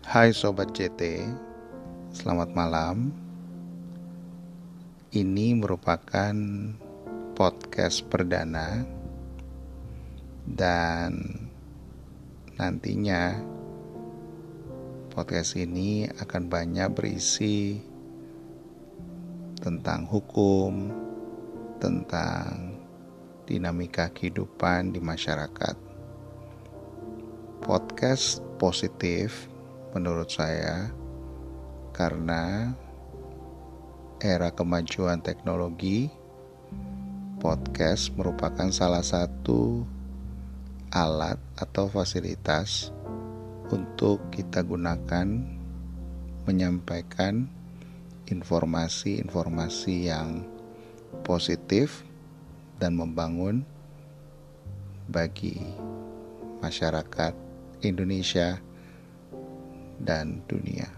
Hai Sobat JT, selamat malam. Ini merupakan podcast perdana dan nantinya podcast ini akan banyak berisi tentang hukum, tentang dinamika kehidupan di masyarakat. Podcast positif menurut saya karena era kemajuan teknologi podcast merupakan salah satu alat atau fasilitas untuk kita gunakan menyampaikan informasi-informasi yang positif dan membangun bagi masyarakat Indonesia dan dunia.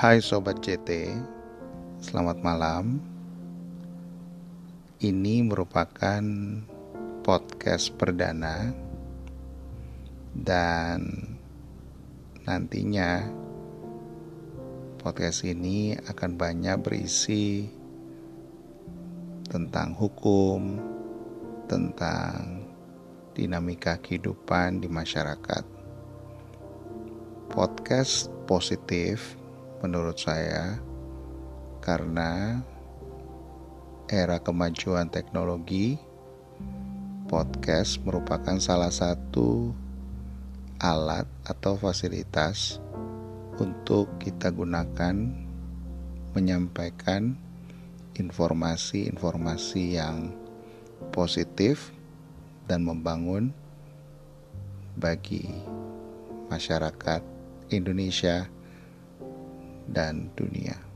Hai Sobat JT, selamat malam. Ini merupakan podcast perdana dan nantinya podcast ini akan banyak berisi tentang hukum, tentang dinamika kehidupan di masyarakat. Podcast positif menurut saya karena era kemajuan teknologi podcast merupakan salah satu alat atau fasilitas untuk kita gunakan menyampaikan informasi-informasi yang positif dan membangun bagi masyarakat Indonesia dan dunia.